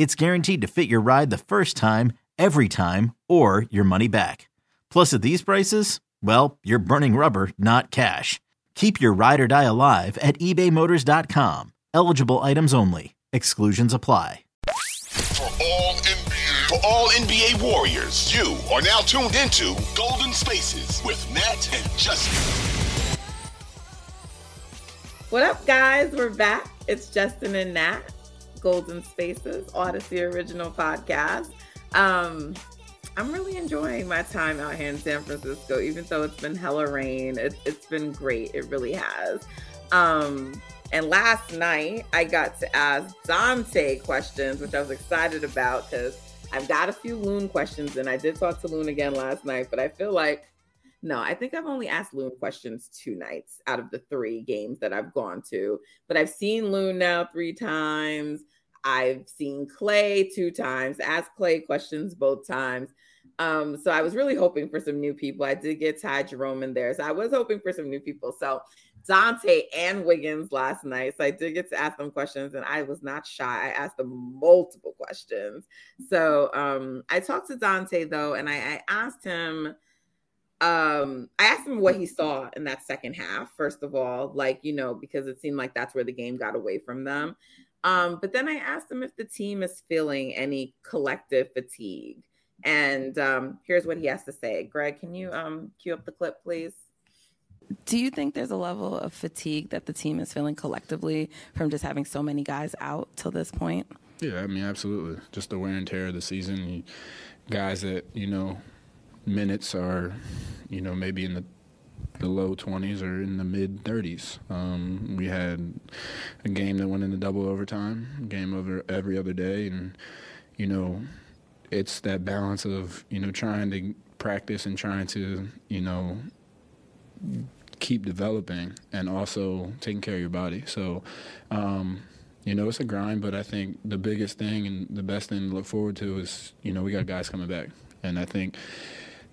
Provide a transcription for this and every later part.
it's guaranteed to fit your ride the first time, every time, or your money back. Plus, at these prices, well, you're burning rubber, not cash. Keep your ride or die alive at ebaymotors.com. Eligible items only. Exclusions apply. For all NBA, for all NBA Warriors, you are now tuned into Golden Spaces with Nat and Justin. What up, guys? We're back. It's Justin and Nat, Golden Spaces, Odyssey original podcast. Um, I'm really enjoying my time out here in San Francisco, even though it's been hella rain. It, it's been great. It really has. Um, and last night I got to ask Donte questions, which I was excited about because I've got a few Loon questions, and I did talk to Loon again last night, but I feel like no, I think I've only asked Loon questions two nights out of the three games that I've gone to. But I've seen Loon now three times. I've seen Klay two times, asked Klay questions both times. Um, so I was really hoping for some new people. I did get Ty Jerome in there. So I was hoping for some new people. So Donte and Wiggins last night. So I did get to ask them questions and I was not shy. I asked them multiple questions. So um, I talked to Donte though, and I, I asked him um i asked him what he saw in that second half first of all like you know because it seemed like that's where the game got away from them. Um but then i asked him if the team is feeling any collective fatigue. And um here's what he has to say. Greg can you um cue up the clip please? Do you think there's a level of fatigue that the team is feeling collectively from just having so many guys out till this point? Yeah i mean absolutely. Just the wear and tear of the season. You, guys that you know minutes are, you know, maybe in the the low 20s or in the mid 30s. Um, we had a game that went into double overtime, game over every other day, and you know, it's that balance of you know trying to practice and trying to you know keep developing and also taking care of your body. So. Um, you know, it's a grind, but I think the biggest thing and the best thing to look forward to is, you know, we got guys coming back. And I think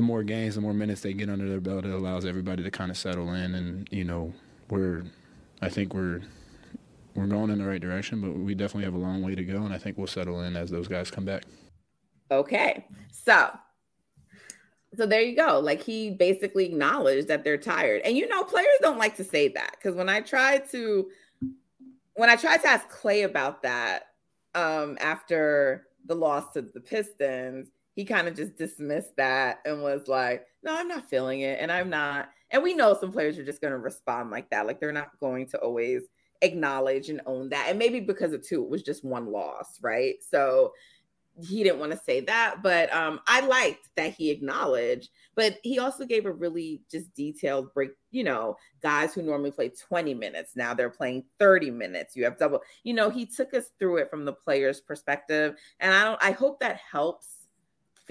the more games, the more minutes they get under their belt, it allows everybody to kind of settle in. And you know, we're, I think we're, we're going in the right direction, but we definitely have a long way to go. And I think we'll settle in as those guys come back. Okay, so, so there you go. Like he basically acknowledged that they're tired, and you know, players don't like to say that because when I tried to, when I tried to ask Klay about that um after the loss to the Pistons he kind of just dismissed that and was like, no, I'm not feeling it. And I'm not. And we know some players are just going to respond like that. Like they're not going to always acknowledge and own that. And maybe because of two, it was just one loss, right? So he didn't want to say that, but um, I liked that he acknowledged. But he also gave a really just detailed break. You know, guys who normally play 20 minutes now they're playing 30 minutes. You have double. You know, he took us through it from the player's perspective, and I don't. I hope that helps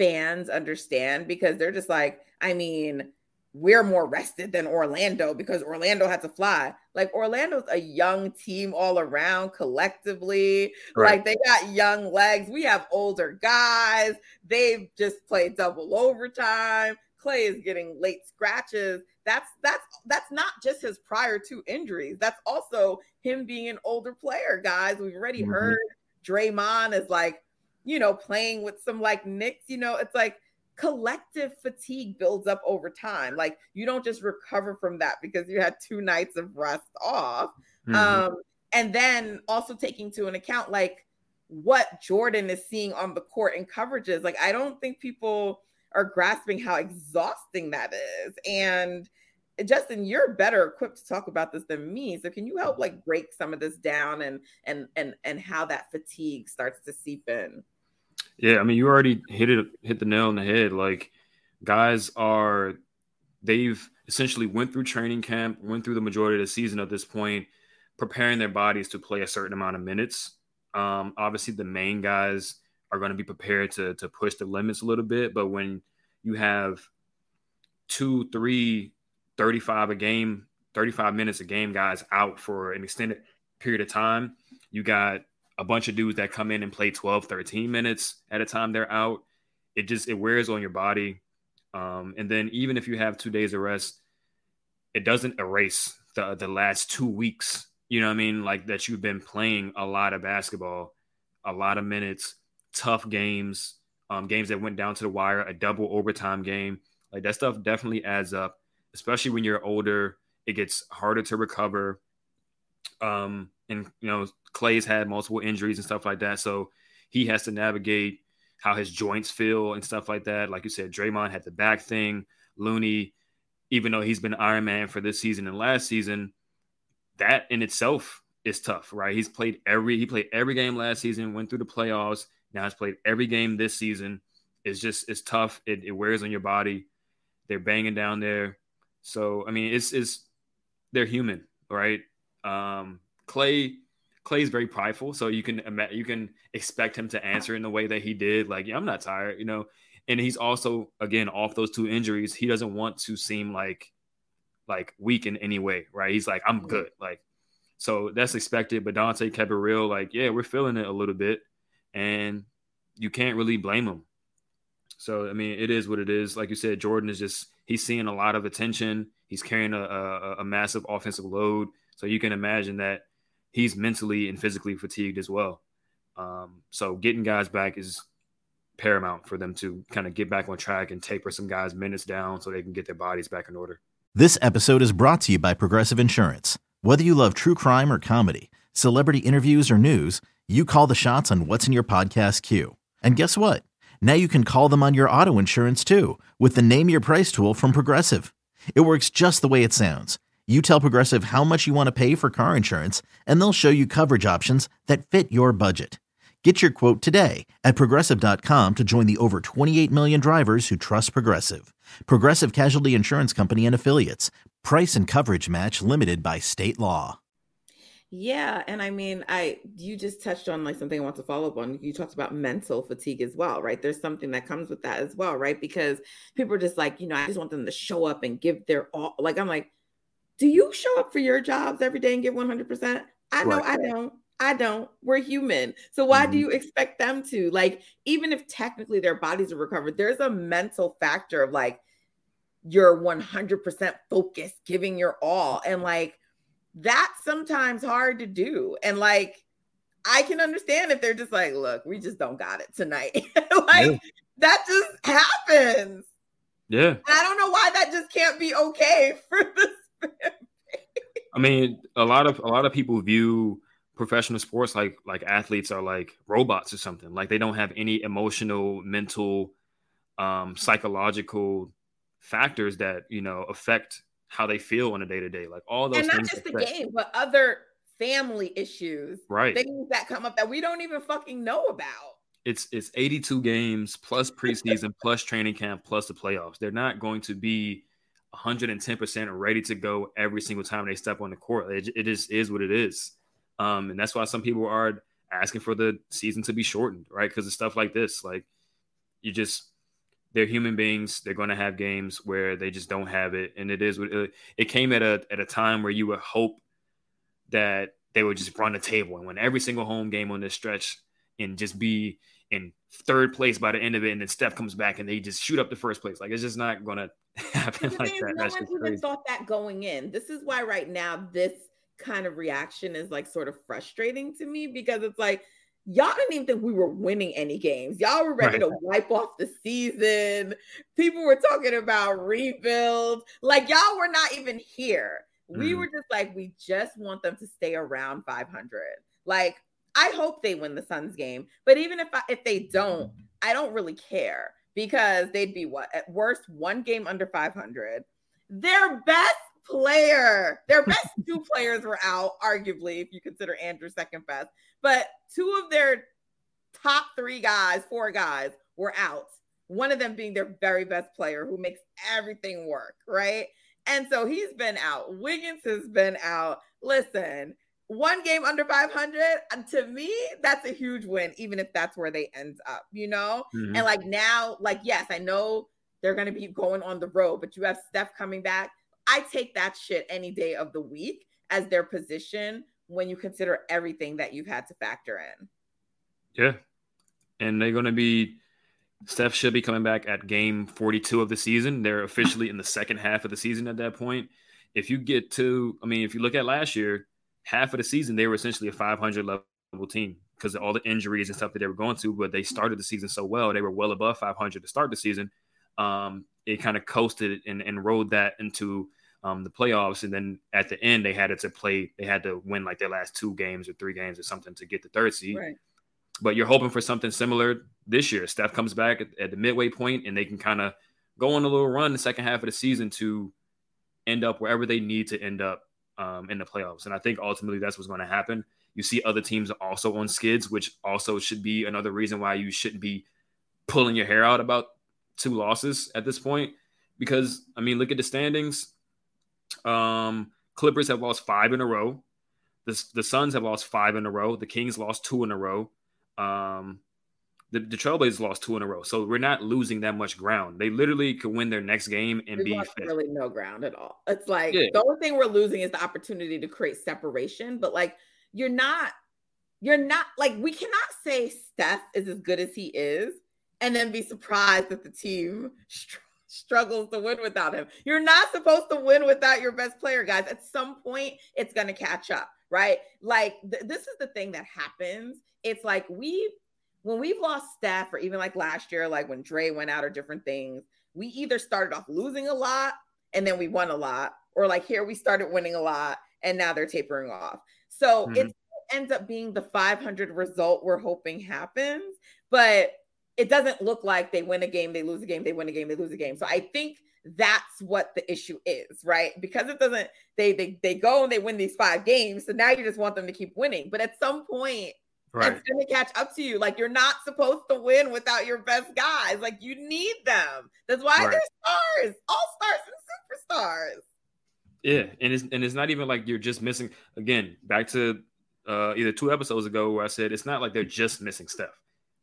fans understand because they're just like, I mean, we're more rested than Orlando because Orlando had to fly. Like Orlando's a young team all around collectively. Right. Like they got young legs. We have older guys. They've just played double overtime. Klay is getting late scratches. That's that's that's not just his prior two injuries. That's also him being an older player, guys. We've already mm-hmm. heard Draymond is like you know, playing with some like nicks, you know, it's like collective fatigue builds up over time. Like you don't just recover from that because you had two nights of rest off. Mm-hmm. Um, and then also taking to an account like what Jordan is seeing on the court in coverages. Like, I don't think people are grasping how exhausting that is. And Justin, you're better equipped to talk about this than me. So can you help like break some of this down and and and and how that fatigue starts to seep in? Yeah, I mean, you already hit it hit the nail on the head. Like guys are they've essentially went through training camp, went through the majority of the season at this point, preparing their bodies to play a certain amount of minutes. Um, obviously, the main guys are going to be prepared to to push the limits a little bit, but when you have two, three, 35 a game, 35 minutes a game guys out for an extended period of time, you got a bunch of dudes that come in and play 12, 13 minutes at a time they're out. It just it wears on your body. Um, and then even if you have two days of rest, it doesn't erase the the last two weeks you know what I mean? Like that you've been playing a lot of basketball, a lot of minutes, tough games, um, games that went down to the wire, a double overtime game. Like that stuff definitely adds up, especially when you're older. It gets harder to recover. Um, and you know, Klay's had multiple injuries and stuff like that. So he has to navigate how his joints feel and stuff like that. Like you said, Draymond had the back thing. Looney, even though he's been Iron Man for this season and last season, that in itself is tough, right? He's played every he played every game last season, went through the playoffs. Now he's played every game this season. It's just it's tough. It, it wears on your body. They're banging down there. So I mean, it's it's they're human, right? Um, Klay Klay's very prideful, so you can you can expect him to answer in the way that he did. Like, yeah, I'm not tired, you know. And he's also again off those two injuries. He doesn't want to seem like like weak in any way, right? He's like, I'm mm-hmm. good. Like, so that's expected. But Donte kept it real, like, yeah, we're feeling it a little bit. And you can't really blame him. So, I mean, it is what it is. Like you said, Jordan is just, he's seeing a lot of attention. He's carrying a, a, a massive offensive load. So you can imagine that he's mentally and physically fatigued as well. Um, so getting guys back is paramount for them to kind of get back on track and taper some guys' minutes down so they can get their bodies back in order. This episode is brought to you by Progressive Insurance. Whether you love true crime or comedy, celebrity interviews or news, you call the shots on what's in your podcast queue. And guess what? Now you can call them on your auto insurance too with the Name Your Price tool from Progressive. It works just the way it sounds. You tell Progressive how much you want to pay for car insurance, and they'll show you coverage options that fit your budget. Get your quote today at progressive.com to join the over 28 million drivers who trust Progressive. Progressive Casualty Insurance Company and Affiliates. Price and coverage match limited by state law. Yeah, and I mean, I you just touched on like something I want to follow up on. You talked about mental fatigue as well, right? There's something that comes with that as well, right? Because people are just like, you know, I just want them to show up and give their all. Like I'm like, do you show up for your jobs every day and give 100%? I know right. I don't. I don't. We're human. So why mm-hmm. do you expect them to? Like, even if technically their bodies are recovered, there's a mental factor of like you're 100% focused, giving your all. And like, that's sometimes hard to do. And like, I can understand if they're just like, look, we just don't got it tonight. like, yeah. that just happens. Yeah. I don't know why that just can't be okay for this. I mean, a lot of a lot of people view professional sports like like athletes are like robots or something. Like they don't have any emotional, mental, um, psychological factors that you know affect how they feel on a day to day. Like all those, and not just the game, but other family issues, right? Things that come up that we don't even fucking know about. It's it's 82 games plus preseason plus training camp plus the playoffs. They're not going to be 110% ready to go every single time they step on the court. It, it just is what it is. Um, and that's why some people are asking for the season to be shortened, right? Because of stuff like this. Like you just they're human beings. They're going to have games where they just don't have it, and it is what it came at a at a time where you would hope that they would just run the table and win every single home game on this stretch and just be in third place by the end of it, and then Steph comes back and they just shoot up the first place. Like it's just not going to happen like that. No one even thought that going in. This is why right now this kind of reaction is like sort of frustrating to me because it's like y'all didn't even think we were winning any games. Y'all were ready right. to wipe off the season. People were talking about rebuild. Like y'all were not even here. Mm. We were just like, we just want them to stay around 500. Like I hope they win the Suns game, but even if I, if they don't, I don't really care because they'd be what at worst one game under 500. Their best player, their best two players were out, arguably, if you consider Andrew second best, but two of their top three guys, four guys were out. One of them being their very best player who makes everything work, right? And so he's been out. Wiggins has been out. Listen, one game under 500 to me that's a huge win even if that's where they end up you know? Mm-hmm. and like now like yes i know they're going to be going on the road but you have steph coming back. I take that shit any day of the week as their position when you consider everything that you've had to factor in. Yeah. And they're going to be steph should be coming back at game 42 of the season. They're officially in the second half of the season at that point. If you get to i mean if you look at last year half of the season they were essentially a 500 level team because of all the injuries and stuff that they were going to. But they started the season so well; they were well above 500 to start the season. Um, it kind of coasted and, and rode that into um, the playoffs, and then at the end they had it to play. They had to win like their last two games or three games or something to get the third seed. Right. But you're hoping for something similar this year. Steph comes back at, at the midway point, and they can kind of go on a little run the second half of the season to end up wherever they need to end up um, in the playoffs. And I think ultimately that's what's going to happen. You see other teams also on skids, which also should be another reason why you shouldn't be pulling your hair out about two losses at this point. Because I mean, look at the standings. Um, Clippers have lost five in a row. The, the Suns have lost five in a row. The Kings lost two in a row. Um, the, the Trailblazers lost two in a row, so we're not losing that much ground. They literally could win their next game and be fifth. really no ground at all. It's like yeah. the only thing we're losing is the opportunity to create separation. But like you're not, you're not like we cannot say Steph is as good as he is, and then be surprised that the team str- struggles to win without him. You're not supposed to win without your best player, guys. At some point, it's gonna catch up, right? Like th- this is the thing that happens. It's like we when we've lost Steph or even like last year, like when Dre went out or different things, we either started off losing a lot and then we won a lot, or like here we started winning a lot and now they're tapering off. So mm-hmm. it ends up being the 500 result we're hoping happens, but it doesn't look like they win a game, they lose a game, they win a game, they lose a game. So I think that's what the issue is, right? Because it doesn't they they they go and they win these five games, so now you just want them to keep winning. But at some point Right. It's going to catch up to you. Like you're not supposed to win without your best guys. Like you need them. That's why right. they're stars, all stars and superstars. Yeah, and it's and it's not even like you're just missing. Again, back to uh, either two episodes ago where I said it's not like they're just missing Steph.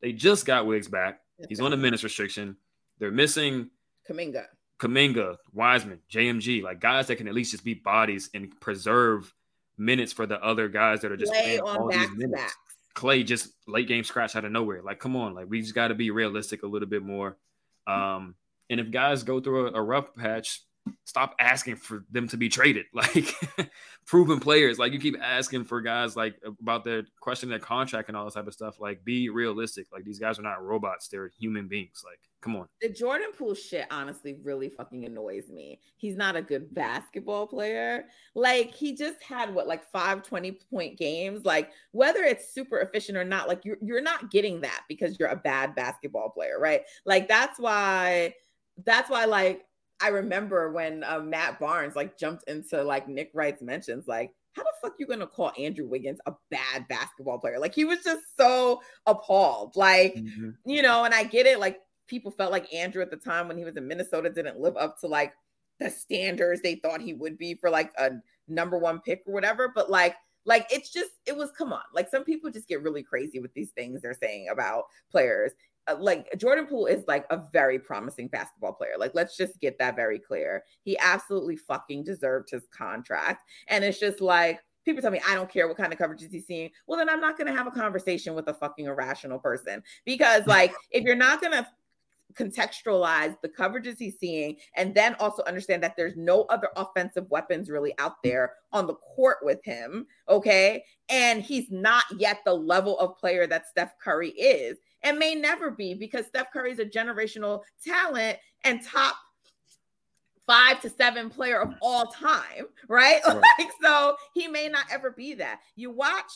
They just got Wiggs back. He's on a minutes restriction. They're missing Kuminga, Kuminga, Wiseman, JMG, like guys that can at least just be bodies and preserve minutes for the other guys that are just Play playing all these minutes. Back. Klay just late game scratch out of nowhere. Like, come on, like we just got to be realistic a little bit more. Um, and if guys go through a, a rough patch, stop asking for them to be traded. Like proven players, like you keep asking for guys like about their question their contract and all this type of stuff. Like be realistic. Like these guys are not robots; they're human beings. Like come on. The Jordan Poole shit honestly really fucking annoys me. He's not a good basketball player. Like he just had what like five 20 point games. Like whether it's super efficient or not, like you're you're not getting that because you're a bad basketball player, right? Like that's why that's why like I remember when uh, Matt Barnes like jumped into like Nick Wright's mentions, like, how the fuck you gonna call Andrew Wiggins a bad basketball player? Like he was just so appalled. Like, mm-hmm. you know, and I get it, like people felt like Andrew at the time when he was in Minnesota didn't live up to like the standards they thought he would be for like a number one pick or whatever. But like, like it's just it was come on. Like some people just get really crazy with these things they're saying about players. Uh, like Jordan Poole is like a very promising basketball player. Like, let's just get that very clear. He absolutely fucking deserved his contract. And it's just like, people tell me I don't care what kind of coverages he's seeing. Well, then I'm not going to have a conversation with a fucking irrational person because, like, if you're not going to contextualize the coverages he's seeing and then also understand that there's no other offensive weapons really out there on the court with him okay and he's not yet the level of player that Steph Curry is and may never be because Steph Curry is a generational talent and top five to seven player of all time, right? right. like so he may not ever be that. You watch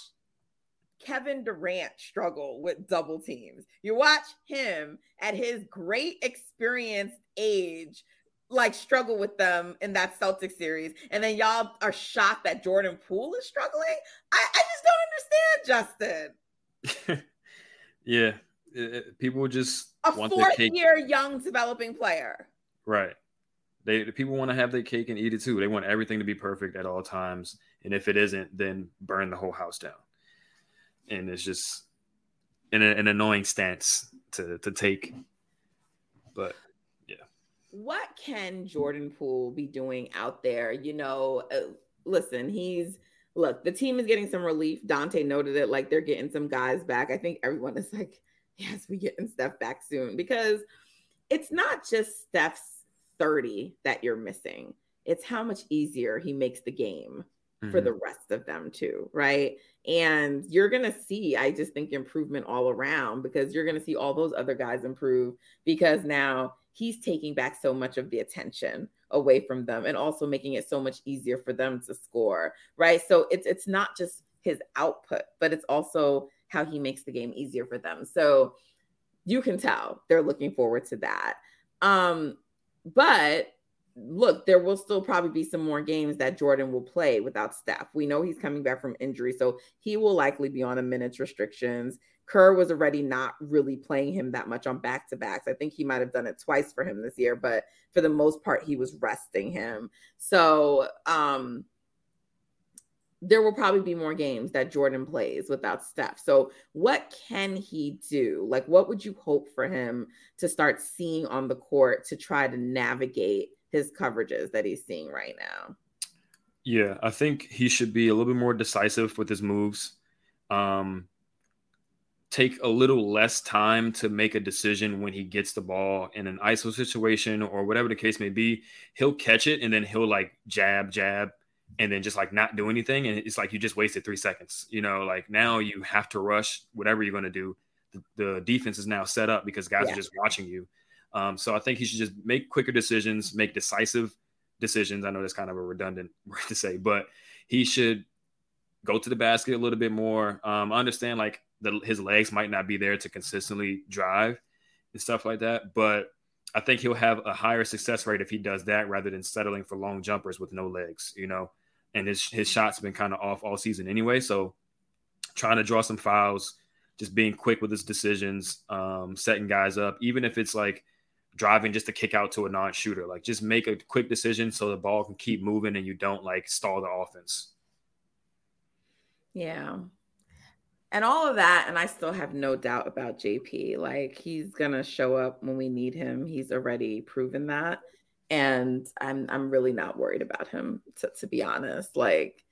Kevin Durant struggle with double teams. You watch him at his great experienced age like struggle with them in that Celtic series, and then y'all are shocked that Jordan Poole is struggling. I, I just don't understand, Justin. yeah, it, it, people just a fourth year young developing player. Right. They the people want to have their cake and eat it too. They want everything to be perfect at all times, and if it isn't, then burn the whole house down. And it's just an, an annoying stance to to take. But yeah, what can Jordan Poole be doing out there? You know, uh, listen, he's look, the team is getting some relief. Donte noted it like they're getting some guys back. I think everyone is like, yes, we getting Steph back soon because it's not just Steph's 30 that you're missing. It's how much easier he makes the game mm-hmm. for the rest of them too, right? And you're going to see, I just think, improvement all around because you're going to see all those other guys improve because now he's taking back so much of the attention away from them and also making it so much easier for them to score right? So it's it's not just his output but it's also how he makes the game easier for them. So you can tell they're looking forward to that. Um but look, there will still probably be some more games that Jordan will play without Steph. We know he's coming back from injury, so he will likely be on a minutes restrictions. Kerr was already not really playing him that much on back to backs. I think he might have done it twice for him this year, but for the most part, he was resting him. So, um, there will probably be more games that Jordan plays without Steph. So, what can he do? Like, what would you hope for him to start seeing on the court to try to navigate his coverages that he's seeing right now? Yeah, I think he should be a little bit more decisive with his moves. Um, take a little less time to make a decision when he gets the ball in an ISO situation or whatever the case may be. He'll catch it and then he'll like jab, jab, and then just like not do anything. And it's like you just wasted three seconds. You know, like now you have to rush whatever you're going to do. The, the, defense is now set up because guys yeah. are just watching you. Um, so I think he should just make quicker decisions, make decisive decisions. I know that's kind of a redundant word to say, but he should go to the basket a little bit more. Um, understand like the, his legs might not be there to consistently drive and stuff like that, but I think he'll have a higher success rate if he does that rather than settling for long jumpers with no legs, you know. And his his shots been kind of off all season anyway, so trying to draw some fouls, just being quick with his decisions, um, setting guys up, even if it's like driving just to kick out to a non-shooter. Like just make a quick decision so the ball can keep moving and you don't like stall the offense. Yeah. And all of that, and I still have no doubt about JP. Like he's gonna show up when we need him. He's already proven that. And I'm I'm really not worried about him, to, to be honest. Like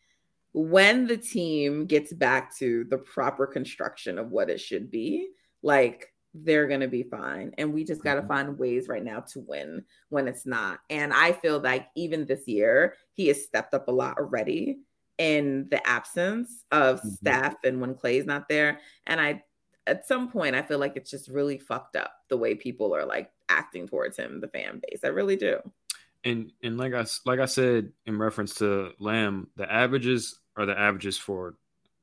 when the team gets back to the proper construction of what it should be, like they're going to be fine. And we just got to mm-hmm. find ways right now to win when it's not. And I feel like even this year, he has stepped up a lot already in the absence of mm-hmm. Steph and when Klay's not there. And I, at some point, I feel like it's just really fucked up the way people are like acting towards him, the fan base. I really do. And and like I like I said in reference to Lamb, the averages are the averages for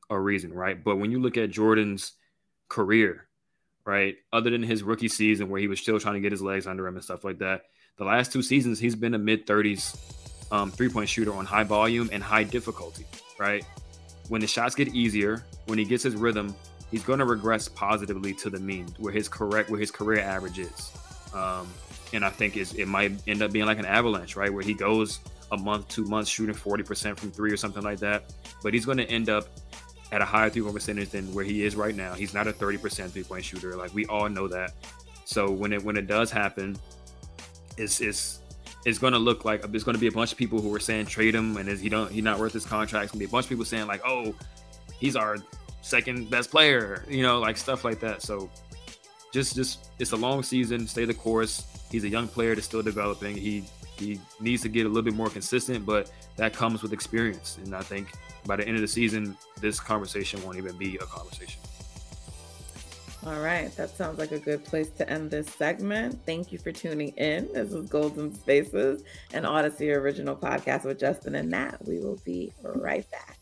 a reason, right? But when you look at Jordan's career, right? Other than his rookie season where he was still trying to get his legs under him and stuff like that. The last two seasons, he's been a mid 30s um, three point shooter on high volume and high difficulty, right? When the shots get easier, when he gets his rhythm, he's going to regress positively to the mean where his correct where his career average is. Um, and I think it might end up being like an avalanche, right? Where he goes a month, two months shooting 40% from three or something like that. But he's going to end up at a higher three point percentage than where he is right now. He's not a 30% three point shooter. Like we all know that. So when it when it does happen, it's it's it's to look like there's to be a bunch of people who are saying trade him and is he don't he's not worth his contract. It's to be a bunch of people saying like, oh, he's our second best player, you know, like stuff like that. So just just it's a long season. Stay the course. He's a young player that's still developing. He he needs to get a little bit more consistent, but that comes with experience. And I think by the end of the season, this conversation won't even be a conversation. All right, that sounds like a good place to end this segment. Thank you for tuning in. This is Golden Spaces, an Odyssey original podcast with Justin and Nat. We will be right back.